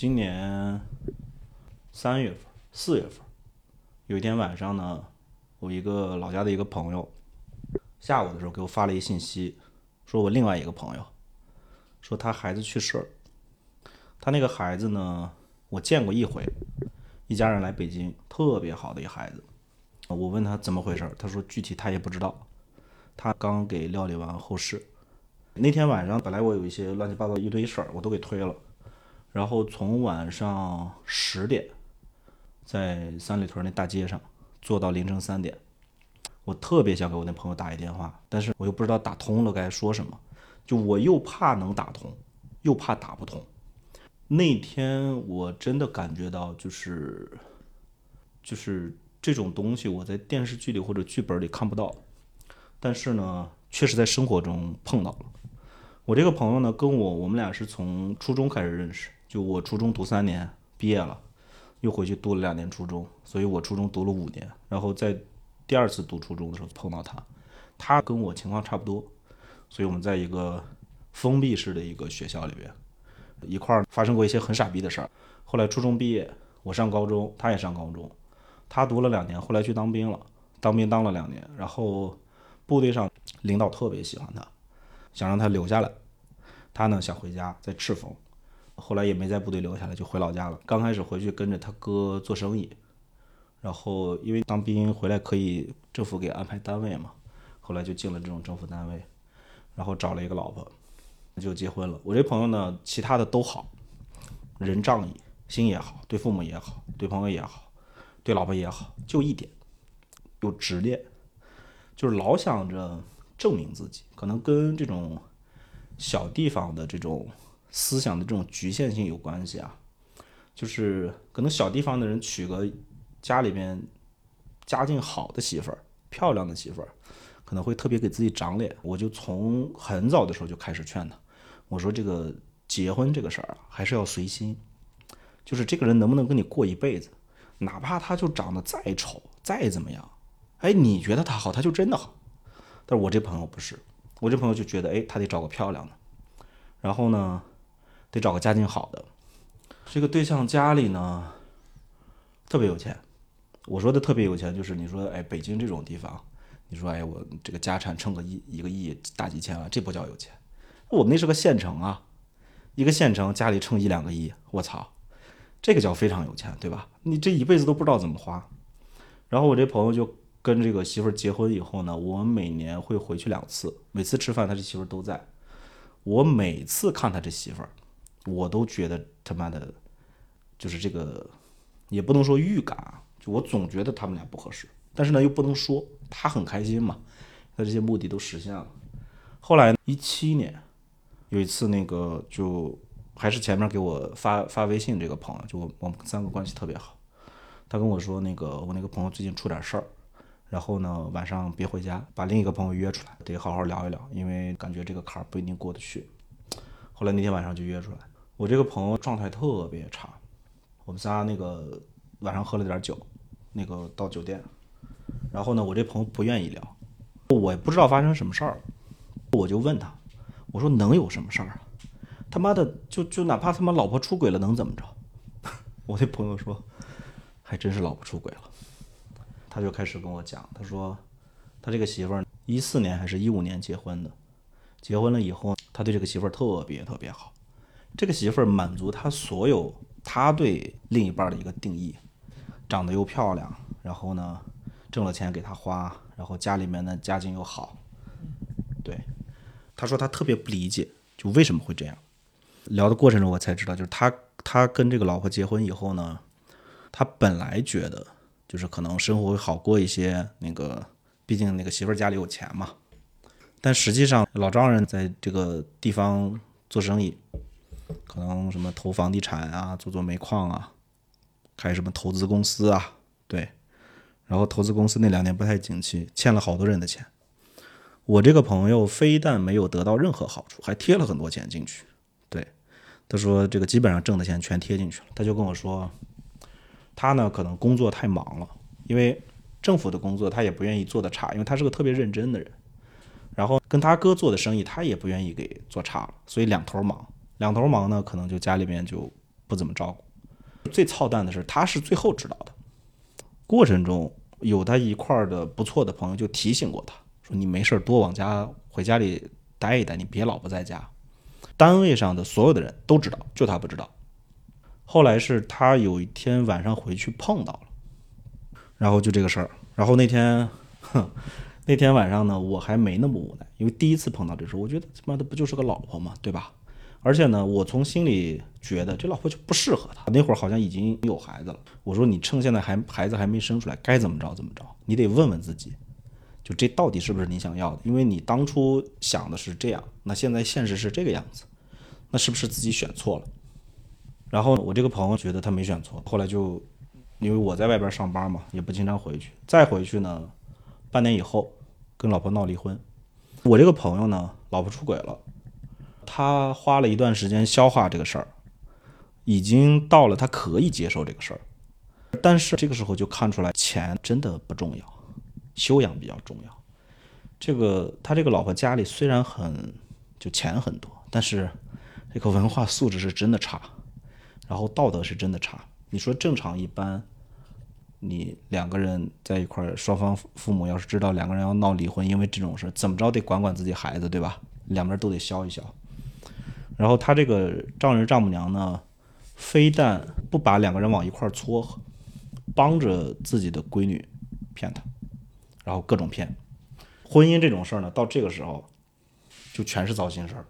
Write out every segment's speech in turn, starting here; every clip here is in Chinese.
今年三月份、四月份，有一天晚上呢，我一个老家的一个朋友，下午的时候给我发了一信息，说我另外一个朋友，说他孩子去世了。他那个孩子呢，我见过一回，一家人来北京，特别好的一孩子。我问他怎么回事，他说具体他也不知道，他刚给料理完后事。那天晚上本来我有一些乱七八糟一堆事儿，我都给推了。然后从晚上十点，在三里屯那大街上坐到凌晨三点，我特别想给我那朋友打一电话，但是我又不知道打通了该说什么，就我又怕能打通，又怕打不通。那天我真的感觉到，就是就是这种东西，我在电视剧里或者剧本里看不到，但是呢，确实在生活中碰到了。我这个朋友呢，跟我我们俩是从初中开始认识。就我初中读三年，毕业了，又回去读了两年初中，所以我初中读了五年。然后在第二次读初中的时候碰到他，他跟我情况差不多，所以我们在一个封闭式的一个学校里边，一块儿发生过一些很傻逼的事儿。后来初中毕业，我上高中，他也上高中，他读了两年，后来去当兵了，当兵当了两年，然后部队上领导特别喜欢他，想让他留下来，他呢想回家，在赤峰。后来也没在部队留下来，就回老家了。刚开始回去跟着他哥做生意，然后因为当兵回来可以政府给安排单位嘛，后来就进了这种政府单位，然后找了一个老婆，就结婚了。我这朋友呢，其他的都好，人仗义，心也好，对父母也好，对朋友也好，对老婆也好，就一点，有执念，就是老想着证明自己，可能跟这种小地方的这种。思想的这种局限性有关系啊，就是可能小地方的人娶个家里边家境好的媳妇儿、漂亮的媳妇儿，可能会特别给自己长脸。我就从很早的时候就开始劝他，我说这个结婚这个事儿啊，还是要随心，就是这个人能不能跟你过一辈子，哪怕他就长得再丑、再怎么样，哎，你觉得他好，他就真的好。但是我这朋友不是，我这朋友就觉得，哎，他得找个漂亮的，然后呢？得找个家境好的，这个对象家里呢特别有钱。我说的特别有钱，就是你说哎，北京这种地方，你说哎，我这个家产挣个亿一个亿大几千万，这不叫有钱。我们那是个县城啊，一个县城家里挣一两个亿，我操，这个叫非常有钱，对吧？你这一辈子都不知道怎么花。然后我这朋友就跟这个媳妇儿结婚以后呢，我每年会回去两次，每次吃饭他这媳妇儿都在。我每次看他这媳妇儿。我都觉得他妈的，就是这个，也不能说预感啊，就我总觉得他们俩不合适，但是呢又不能说，他很开心嘛，他这些目的都实现了。后来一七年有一次，那个就还是前面给我发发微信这个朋友，就我们三个关系特别好，他跟我说那个我那个朋友最近出点事儿，然后呢晚上别回家，把另一个朋友约出来，得好好聊一聊，因为感觉这个坎儿不一定过得去。后来那天晚上就约出来。我这个朋友状态特别差，我们仨那个晚上喝了点酒，那个到酒店，然后呢，我这朋友不愿意聊，我也不知道发生什么事儿，我就问他，我说能有什么事儿啊？他妈的，就就哪怕他妈老婆出轨了能怎么着？我那朋友说，还真是老婆出轨了，他就开始跟我讲，他说他这个媳妇儿一四年还是一五年结婚的，结婚了以后，他对这个媳妇儿特别特别好。这个媳妇儿满足他所有他对另一半的一个定义，长得又漂亮，然后呢，挣了钱给他花，然后家里面的家境又好，对，他说他特别不理解，就为什么会这样。聊的过程中我才知道，就是他他跟这个老婆结婚以后呢，他本来觉得就是可能生活会好过一些，那个毕竟那个媳妇儿家里有钱嘛，但实际上老丈人在这个地方做生意。可能什么投房地产啊，做做煤矿啊，开什么投资公司啊，对。然后投资公司那两年不太景气，欠了好多人的钱。我这个朋友非但没有得到任何好处，还贴了很多钱进去。对，他说这个基本上挣的钱全贴进去了。他就跟我说，他呢可能工作太忙了，因为政府的工作他也不愿意做的差，因为他是个特别认真的人。然后跟他哥做的生意，他也不愿意给做差了，所以两头忙。两头忙呢，可能就家里面就不怎么照顾。最操蛋的是，他是最后知道的，过程中有他一块儿的不错的朋友就提醒过他说：“你没事多往家回家里待一待，你别老不在家。”单位上的所有的人都知道，就他不知道。后来是他有一天晚上回去碰到了，然后就这个事儿。然后那天，哼，那天晚上呢，我还没那么无奈，因为第一次碰到这事，我觉得他妈的不就是个老婆嘛，对吧？而且呢，我从心里觉得这老婆就不适合他。那会儿好像已经有孩子了。我说你趁现在还孩子还没生出来，该怎么着怎么着，你得问问自己。就这到底是不是你想要的？因为你当初想的是这样，那现在现实是这个样子，那是不是自己选错了？然后我这个朋友觉得他没选错，后来就因为我在外边上班嘛，也不经常回去。再回去呢，半年以后跟老婆闹离婚。我这个朋友呢，老婆出轨了，他花了一段时间消化这个事儿，已经到了他可以接受这个事儿，但是这个时候就看出来钱真的不重要。修养比较重要。这个他这个老婆家里虽然很就钱很多，但是这个文化素质是真的差，然后道德是真的差。你说正常一般，你两个人在一块儿，双方父母要是知道两个人要闹离婚，因为这种事怎么着得管管自己孩子，对吧？两边都得消一消。然后他这个丈人丈母娘呢，非但不把两个人往一块儿撮合，帮着自己的闺女骗他。然后各种骗，婚姻这种事儿呢，到这个时候就全是糟心事儿，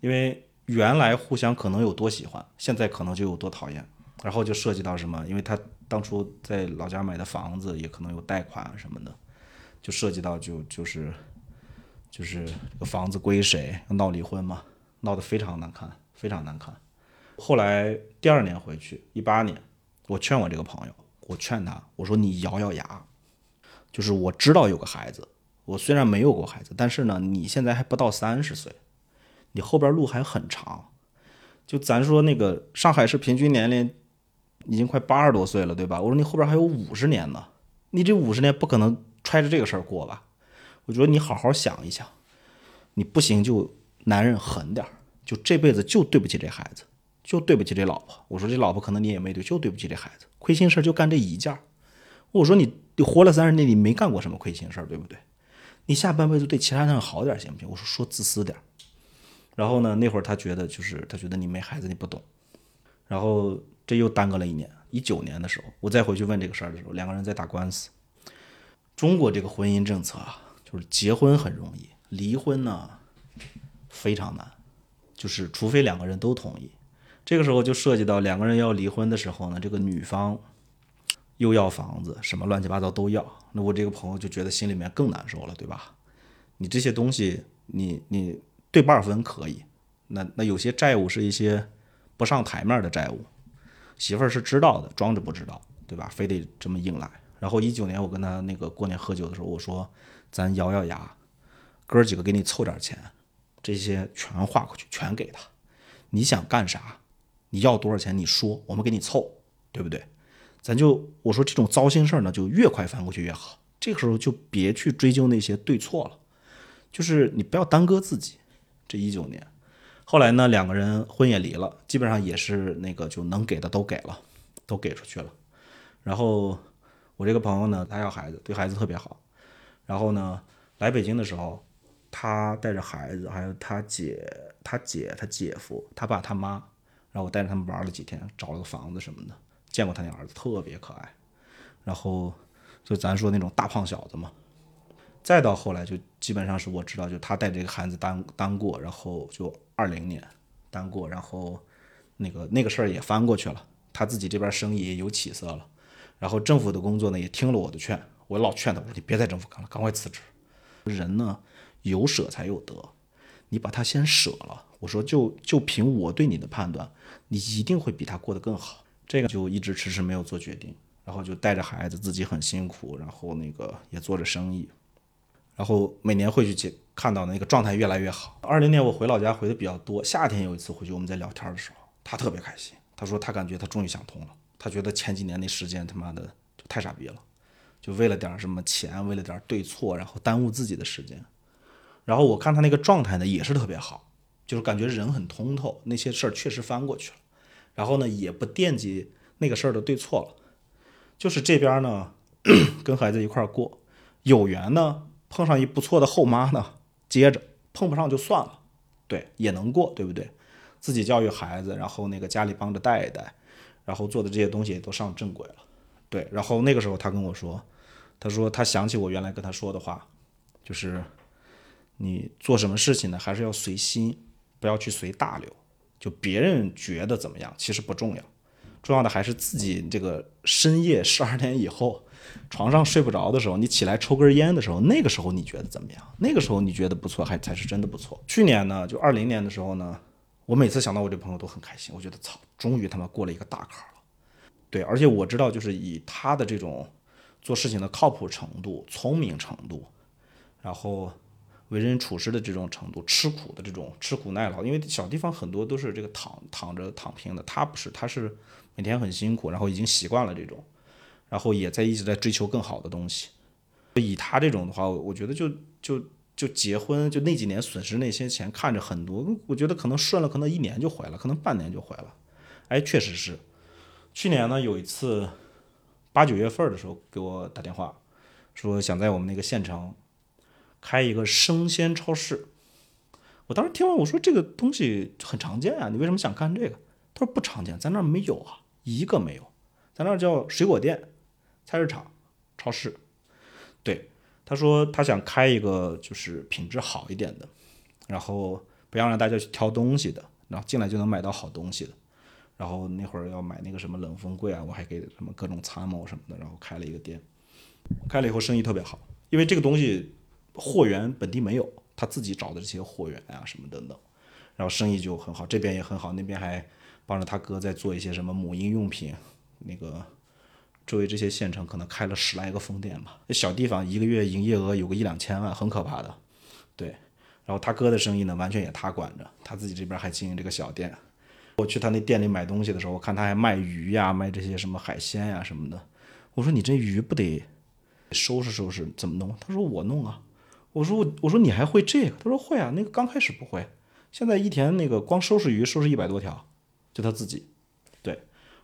因为原来互相可能有多喜欢，现在可能就有多讨厌，然后就涉及到什么？因为他当初在老家买的房子也可能有贷款什么的，就涉及到就就是就是这个房子归谁，闹离婚嘛，闹得非常难看，非常难看。后来第二年回去，一八年，我劝我这个朋友，我劝他，我说你咬咬牙。就是我知道有个孩子，我虽然没有过孩子，但是呢，你现在还不到三十岁，你后边路还很长。就咱说那个上海市平均年龄已经快八十多岁了，对吧？我说你后边还有五十年呢，你这五十年不可能揣着这个事儿过吧？我觉得你好好想一想，你不行就男人狠点儿，就这辈子就对不起这孩子，就对不起这老婆。我说这老婆可能你也没对，就对不起这孩子，亏心事儿就干这一件。我说你。你活了三十年，你没干过什么亏心事儿，对不对？你下半辈子对其他人好点儿行不行？我说说自私点儿然后呢，那会儿他觉得就是他觉得你没孩子，你不懂。然后这又耽搁了一年，一九年的时候，我再回去问这个事儿的时候，两个人在打官司。中国这个婚姻政策啊，就是结婚很容易，离婚呢非常难，就是除非两个人都同意。这个时候就涉及到两个人要离婚的时候呢，这个女方。又要房子，什么乱七八糟都要，那我这个朋友就觉得心里面更难受了，对吧？你这些东西，你你对半分可以，那那有些债务是一些不上台面的债务，媳妇儿是知道的，装着不知道，对吧？非得这么硬来。然后一九年我跟他那个过年喝酒的时候，我说咱咬咬牙，哥几个给你凑点钱，这些全划过去，全给他。你想干啥？你要多少钱？你说，我们给你凑，对不对？咱就我说这种糟心事儿呢，就越快翻过去越好。这个时候就别去追究那些对错了，就是你不要耽搁自己。这一九年，后来呢，两个人婚也离了，基本上也是那个就能给的都给了，都给出去了。然后我这个朋友呢，他要孩子，对孩子特别好。然后呢，来北京的时候，他带着孩子，还有他姐、他姐、他姐夫、他爸、他妈，然后我带着他们玩了几天，找了个房子什么的。见过他那儿子特别可爱，然后就咱说那种大胖小子嘛。再到后来就基本上是我知道，就他带这个孩子单单过，然后就二零年单过，然后那个那个事儿也翻过去了，他自己这边生意也有起色了，然后政府的工作呢也听了我的劝，我老劝他，我说你别在政府干了，赶快辞职。人呢有舍才有得，你把他先舍了，我说就就凭我对你的判断，你一定会比他过得更好。这个就一直迟迟没有做决定，然后就带着孩子，自己很辛苦，然后那个也做着生意，然后每年回去见，看到那个状态越来越好。二零年我回老家回的比较多，夏天有一次回去，我们在聊天的时候，他特别开心，他说他感觉他终于想通了，他觉得前几年那时间他妈的就太傻逼了，就为了点什么钱，为了点对错，然后耽误自己的时间。然后我看他那个状态呢，也是特别好，就是感觉人很通透，那些事儿确实翻过去了。然后呢也不惦记那个事儿的对错了，就是这边呢 跟孩子一块儿过，有缘呢碰上一不错的后妈呢，接着碰不上就算了，对，也能过，对不对？自己教育孩子，然后那个家里帮着带一带，然后做的这些东西也都上正轨了，对。然后那个时候他跟我说，他说他想起我原来跟他说的话，就是你做什么事情呢，还是要随心，不要去随大流。就别人觉得怎么样，其实不重要，重要的还是自己这个深夜十二点以后，床上睡不着的时候，你起来抽根烟的时候，那个时候你觉得怎么样？那个时候你觉得不错，还才是真的不错。去年呢，就二零年的时候呢。我每次想到我这朋友都很开心，我觉得操，终于他妈过了一个大坎儿了。对，而且我知道，就是以他的这种做事情的靠谱程度、聪明程度，然后为人处事的这种程度、吃苦的这种吃苦耐劳，因为小地方很多都是这个躺躺着躺平的，他不是，他是每天很辛苦，然后已经习惯了这种，然后也在一直在追求更好的东西。以他这种的话，我觉得就就。就结婚，就那几年损失那些钱，看着很多，我觉得可能顺了，可能一年就回了，可能半年就回了。哎，确实是。去年呢，有一次八九月份的时候给我打电话，说想在我们那个县城开一个生鲜超市。我当时听完我说这个东西很常见啊，你为什么想干这个？他说不常见，咱那儿没有啊，一个没有。咱那儿叫水果店、菜市场、超市，对。他说他想开一个就是品质好一点的，然后不要让大家去挑东西的，然后进来就能买到好东西的。然后那会儿要买那个什么冷风柜啊，我还给什么各种参谋什么的，然后开了一个店。开了以后生意特别好，因为这个东西货源本地没有，他自己找的这些货源啊什么等等，然后生意就很好，这边也很好，那边还帮着他哥在做一些什么母婴用品，那个。周围这些县城可能开了十来个分店吧，那小地方一个月营业额有个一两千万，很可怕的。对，然后他哥的生意呢，完全也他管着，他自己这边还经营这个小店。我去他那店里买东西的时候，我看他还卖鱼呀，卖这些什么海鲜呀什么的。我说你这鱼不得收拾收拾，怎么弄？他说我弄啊。我说我我说你还会这个？他说会啊，那个刚开始不会，现在一天那个光收拾鱼收拾一百多条，就他自己。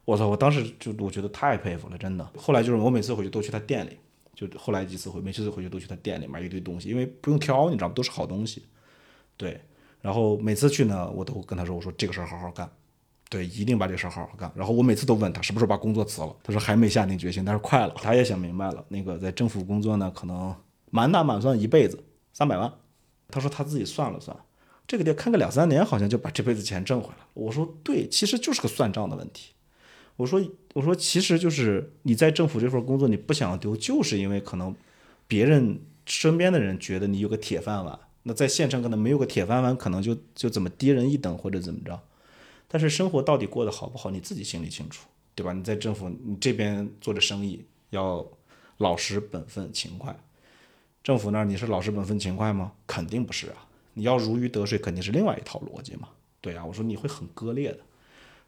我操！我当时就我觉得太佩服了，真的。后来就是我每次回去都去他店里，就后来几次回，每次回去都去他店里买一堆东西，因为不用挑，你知道吗？都是好东西。对，然后每次去呢，我都跟他说：“我说这个事儿好好干，对，一定把这事儿好好干。”然后我每次都问他什么时候把工作辞了，他说还没下定决心，但是快了。他也想明白了，那个在政府工作呢，可能满打满算一辈子三百万。他说他自己算了算，这个店开个两三年，好像就把这辈子钱挣回来了。我说对，其实就是个算账的问题。我说，我说，其实就是你在政府这份工作，你不想丢，就是因为可能别人身边的人觉得你有个铁饭碗，那在县城可能没有个铁饭碗，可能就就怎么低人一等或者怎么着。但是生活到底过得好不好，你自己心里清楚，对吧？你在政府，你这边做着生意要老实本分勤快，政府那儿你是老实本分勤快吗？肯定不是啊！你要如鱼得水，肯定是另外一套逻辑嘛。对啊，我说你会很割裂的。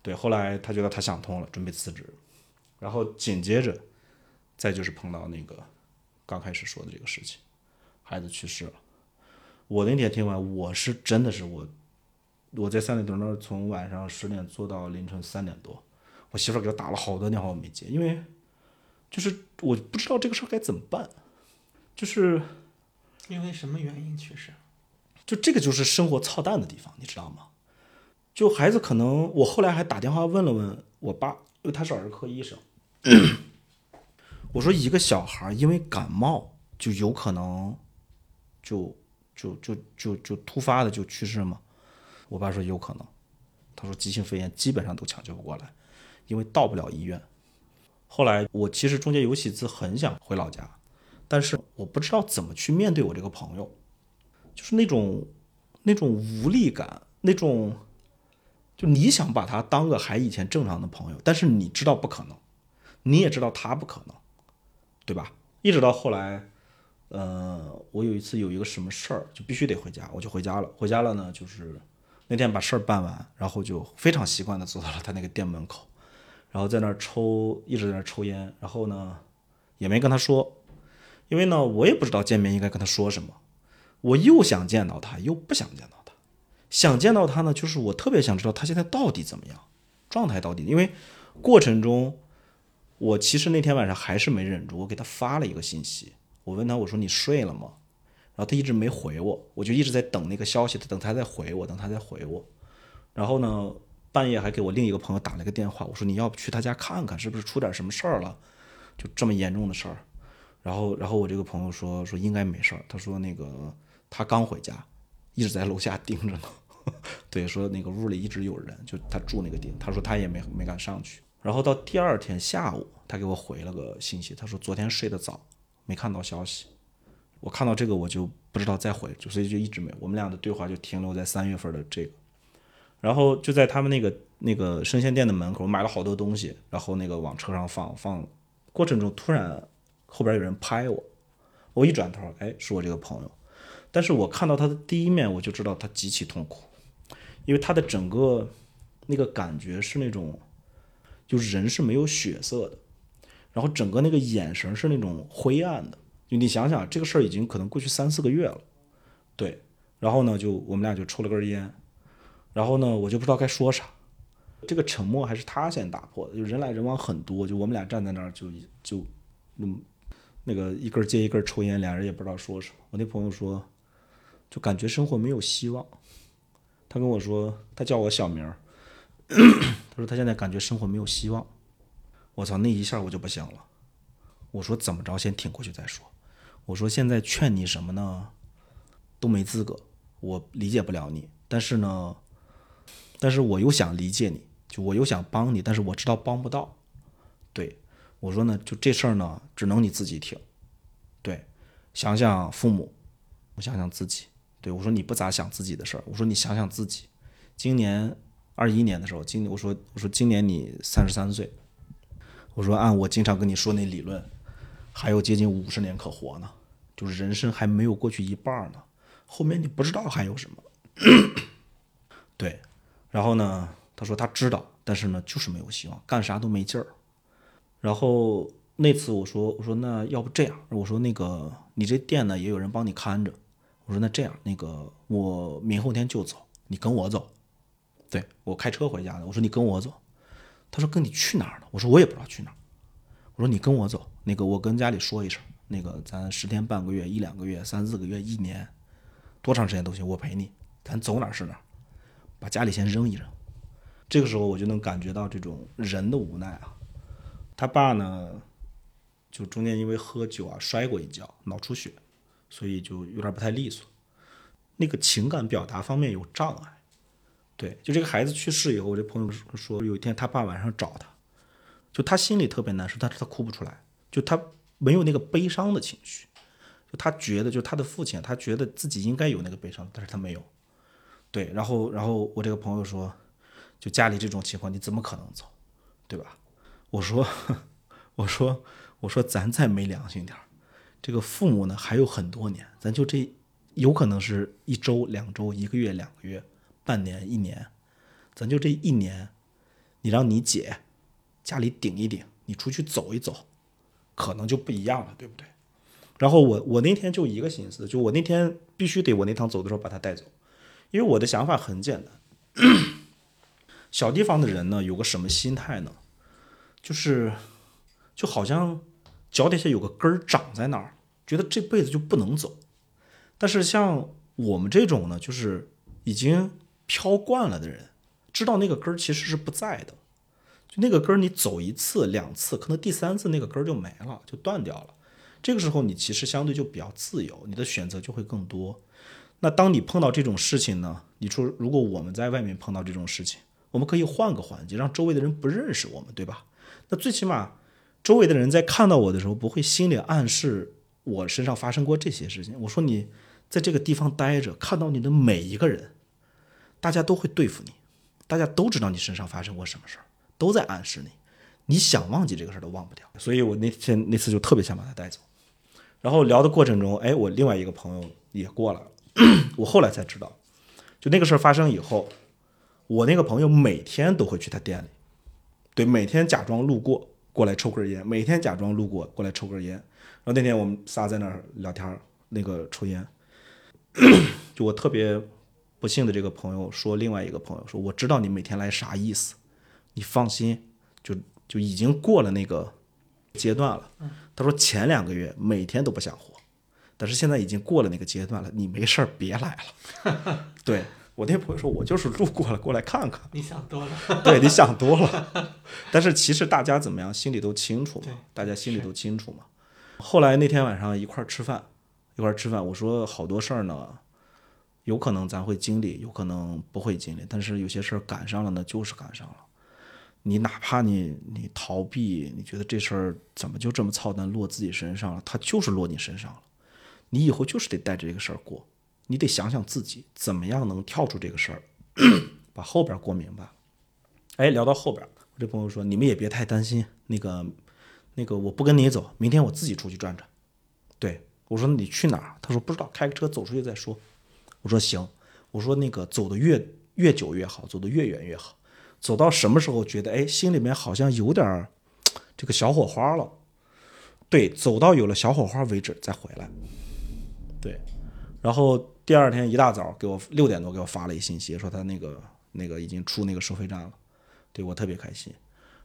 对，后来他觉得他想通了，准备辞职，然后紧接着，再就是碰到那个刚开始说的这个事情，孩子去世了。我那天听完，我是真的是我，我在三里屯那儿从晚上十点坐到凌晨三点多，我媳妇儿给我打了好多电话我没接，因为就是我不知道这个事儿该怎么办，就是因为什么原因去世？就这个就是生活操蛋的地方，你知道吗？就孩子可能，我后来还打电话问了问我爸，因为他是儿科医生。我说一个小孩因为感冒就有可能，就就就就就突发的就去世吗？我爸说有可能。他说急性肺炎基本上都抢救不过来，因为到不了医院。后来我其实中间有几次很想回老家，但是我不知道怎么去面对我这个朋友，就是那种那种无力感，那种。就你想把他当个还以前正常的朋友，但是你知道不可能，你也知道他不可能，对吧？一直到后来，呃，我有一次有一个什么事儿，就必须得回家，我就回家了。回家了呢，就是那天把事儿办完，然后就非常习惯的走到了他那个店门口，然后在那儿抽，一直在那儿抽烟，然后呢也没跟他说，因为呢我也不知道见面应该跟他说什么，我又想见到他，又不想见到。想见到他呢，就是我特别想知道他现在到底怎么样，状态到底，因为过程中，我其实那天晚上还是没忍住，我给他发了一个信息，我问他我说你睡了吗？然后他一直没回我，我就一直在等那个消息，等他再回我，等他再回我。然后呢，半夜还给我另一个朋友打了个电话，我说你要不去他家看看，是不是出点什么事儿了？就这么严重的事儿。然后，然后我这个朋友说说应该没事儿，他说那个他刚回家，一直在楼下 盯着呢。对，说那个屋里一直有人，就他住那个地方，他说他也没没敢上去。然后到第二天下午，他给我回了个信息，他说昨天睡得早，没看到消息。我看到这个我就不知道再回，就所以就一直没。我们俩的对话就停留在三月份的这个，然后就在他们那个那个生鲜店的门口买了好多东西，然后那个往车上放放，过程中突然后边有人拍我，我一转头，哎，是我这个朋友，但是我看到他的第一面，我就知道他极其痛苦，因为他的整个那个感觉是那种，就人是没有血色的，然后整个那个眼神是那种灰暗的。就你想想，这个事儿已经可能过去三四个月了，对。然后呢，就我们俩就抽了根烟，然后呢，我就不知道该说啥。这个沉默还是他先打破的，就人来人往很多，就我们俩站在那儿，就就嗯，那个一根接一根抽烟，俩人也不知道说什么。我那朋友说，就感觉生活没有希望。他跟我说，他叫我小名儿，他说他现在感觉生活没有希望。我操，那一下我就不行了。我说怎么着，先挺过去再说。我说现在劝你什么呢？都没资格，我理解不了你。但是呢，但是我又想理解你，就我又想帮你，但是我知道帮不到。对，我说呢，就这事儿呢，只能你自己挺。对，想想父母，我想想自己。对我说你不咋想自己的事儿。我说你想想自己。今年二一年的时候，今年我说我说今年你三十三岁。我说按我经常跟你说那理论。还有接近五十年可活呢，就是人生还没有过去一半呢，后面你不知道还有什么。对，然后呢，他说他知道，但是呢，就是没有希望，干啥都没劲儿。然后那次我说我说那要不这样，我说那个你这店呢也有人帮你看着，我说那这样那个我明后天就走，你跟我走。对我开车回家的，我说你跟我走。他说跟你去哪儿呢？我说我也不知道去哪儿。我说你跟我走，那个我跟家里说一声，那个咱十天半个月、一两个月、三四个月、一年，多长时间都行，我陪你，咱走哪是哪，把家里先扔一扔。这个时候我就能感觉到这种人的无奈啊。他爸呢，就中间因为喝酒啊摔过一跤，脑出血，所以就有点不太利索，那个情感表达方面有障碍。对，就这个孩子去世以后，我这朋友说，有一天他爸晚上找他。就他心里特别难受，但是他哭不出来，就他没有那个悲伤的情绪，就他觉得，就他的父亲，他觉得自己应该有那个悲伤，但是他没有。对，然后，然后我这个朋友说，就家里这种情况，你怎么可能走，对吧？我说，我说，我说，咱再没良心点，这个父母呢还有很多年，咱就这有可能是一周、两周、一个月、两个月、半年、一年，咱就这一年，你让你姐。家里顶一顶，你出去走一走，可能就不一样了，对不对？然后我我那天就一个心思，就我那天必须得我那趟走的时候把他带走，因为我的想法很简单。小地方的人呢，有个什么心态呢？就是就好像脚底下有个根儿长在那儿，觉得这辈子就不能走。但是像我们这种呢，就是已经飘惯了的人，知道那个根儿其实是不在的。就那个根儿，你走一次两次，可能第三次那个根儿就没了，就断掉了。这个时候你其实相对就比较自由，你的选择就会更多。那当你碰到这种事情呢？你说如果我们在外面碰到这种事情，我们可以换个环境，让周围的人不认识我们，对吧？那最起码周围的人在看到我的时候，不会心里暗示我身上发生过这些事情。我说你在这个地方待着，看到你的每一个人，大家都会对付你，大家都知道你身上发生过什么事儿。都在暗示你，你想忘记这个事儿都忘不掉，所以我那天那次就特别想把他带走。然后聊的过程中，哎，我另外一个朋友也过来了。我后来才知道，就那个事儿发生以后，我那个朋友每天都会去他店里，对，每天假装路过过来抽根烟，每天假装路过过来抽根烟。然后那天我们仨在那儿聊天，那个抽烟，就我特别不幸的这个朋友说，另外一个朋友说，我知道你每天来啥意思。你放心，就就已经过了那个阶段了。他说前两个月每天都不想活，但是现在已经过了那个阶段了，你没事儿别来了。对我那朋友说，我就是路过了，过来看看。你想多了。对，你想多了。但是其实大家怎么样，心里都清楚嘛对，大家心里都清楚嘛。后来那天晚上一块儿吃饭，一块儿吃饭，我说好多事儿呢，有可能咱会经历，有可能不会经历，但是有些事儿赶上了呢，就是赶上了。你哪怕你你逃避，你觉得这事儿怎么就这么操蛋落自己身上了？它就是落你身上了。你以后就是得带着这个事儿过，你得想想自己怎么样能跳出这个事儿，把后边过明白。哎，聊到后边，我这朋友说你们也别太担心，那个那个我不跟你走，明天我自己出去转转。对我说你去哪儿？他说不知道，开个车走出去再说。我说行，我说那个走的越越久越好，走得越远越好。走到什么时候觉得哎心里面好像有点这个小火花了，对，走到有了小火花为止再回来。对，然后第二天一大早给我六点多给我发了一信息，说他那个那个已经出那个收费站了，对我特别开心。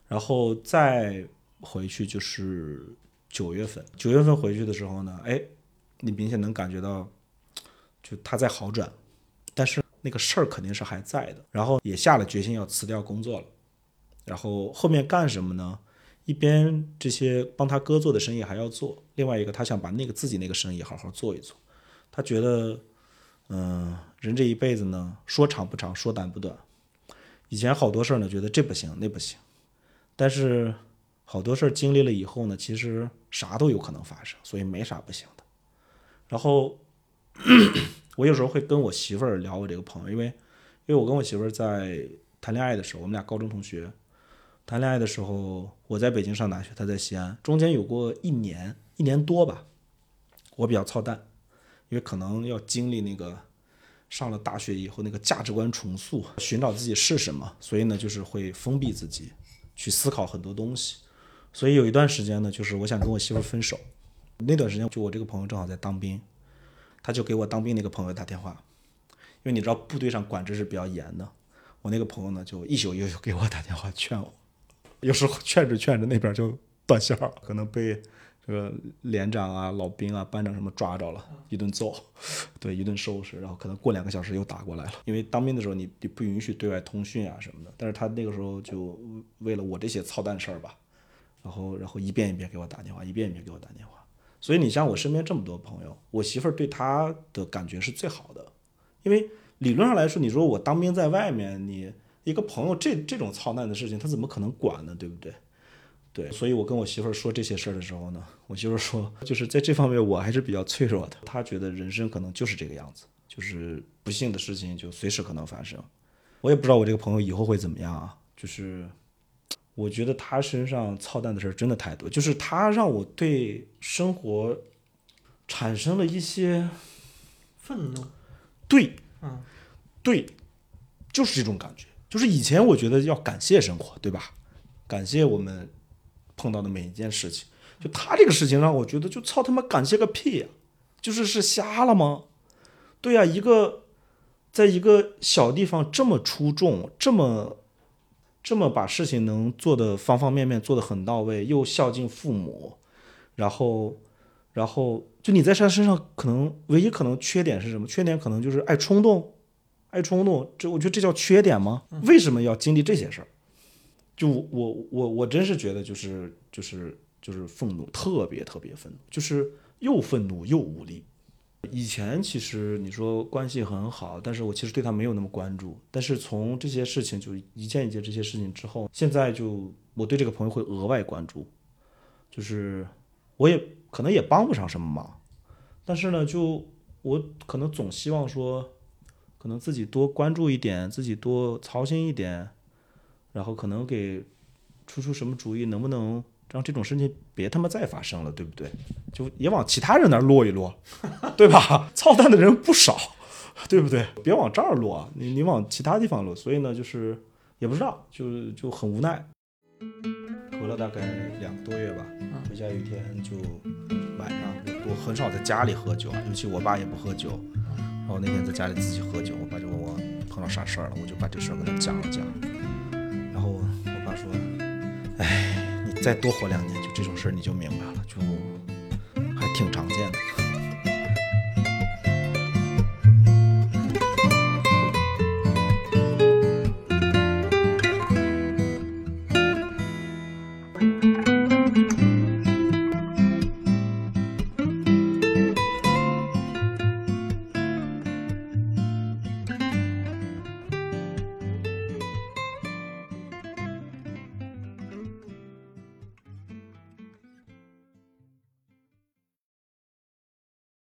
然后在回去就是九月份，九月份回去的时候呢，哎，你明显能感觉到，就他在好转，但是那个事儿肯定是还在的。然后也下了决心要辞掉工作了，然后后面干什么呢？一边这些帮他哥做的生意还要做，另外一个他想把那个自己那个生意好好做一做。他觉得，嗯、人这一辈子呢，说长不长，说短不短。以前好多事儿呢，觉得这不行那不行，但是好多事儿经历了以后呢，其实啥都有可能发生，所以没啥不行的。然后 我有时候会跟我媳妇儿聊我这个朋友，因为因为我跟我媳妇儿在谈恋爱的时候，我们俩高中同学，谈恋爱的时候我在北京上大学，她在西安，中间有过一年一年多吧，我比较操蛋，因为可能要经历那个上了大学以后那个价值观重塑，寻找自己是什么，所以呢就是会封闭自己，去思考很多东西。所以有一段时间呢，就是我想跟我媳妇分手，那段时间就我这个朋友正好在当兵，他就给我当兵那个朋友打电话，因为你知道部队上管制是比较严的，我那个朋友呢就一宿一宿给我打电话劝我，有时候劝着劝着那边就断线儿，可能被这个连长啊、老兵啊、班长什么抓着了，一顿揍，对，一顿收拾，然后可能过两个小时又打过来了。因为当兵的时候你你不允许对外通讯啊什么的，但是他那个时候就为了我这些操蛋事儿吧，然后然后一遍一遍给我打电话，一遍一遍给我打电话。所以你像我身边这么多朋友，我媳妇儿对他的感觉是最好的，因为理论上来说，你说我当兵在外面，你一个朋友这这种操蛋的事情，他怎么可能管呢？对不对？对，所以我跟我媳妇儿说这些事儿的时候呢，我媳妇儿说，就是在这方面我还是比较脆弱的。她觉得人生可能就是这个样子，就是不幸的事情就随时可能发生。我也不知道我这个朋友以后会怎么样啊，就是我觉得他身上操蛋的事儿真的太多，就是他让我对生活产生了一些愤怒，对嗯，对，就是这种感觉。就是以前我觉得要感谢生活，对吧？感谢我们碰到的每一件事情。就他这个事情让我觉得，就操他妈感谢个屁呀、就是是瞎了吗？对呀、一个在一个小地方这么出众，这么这么把事情能做的方方面面做的很到位，又孝敬父母，然后然后就你在他身上可能唯一可能缺点是什么？缺点可能就是爱冲动，爱冲动。这我觉得这叫缺点吗？为什么要经历这些事儿？就我我我真是觉得就是就是就是愤怒，特别特别愤怒，就是又愤怒又无力。以前其实你说关系很好，但是我其实对他没有那么关注。但是从这些事情就一件一件这些事情之后，现在就我对这个朋友会额外关注，就是我也可能也帮不上什么忙，但是呢，就我可能总希望说，可能自己多关注一点，自己多操心一点，然后可能给出出什么主意，能不能让这种事情别他妈再发生了，对不对？就也往其他人那儿落一落，对吧？操蛋的人不少，对不对？别往这儿落，你你往其他地方落。所以呢，就是也不知道，就就很无奈。隔了大概两个多月吧，回家有一天就晚上，我我很少在家里喝酒，尤其我爸也不喝酒。然后那天在家里自己喝酒，我爸就问我碰到啥事儿了，我就把这事儿跟他讲了讲。然后我爸说哎，你再多活两年，就这种事儿你就明白了，就还挺常见的。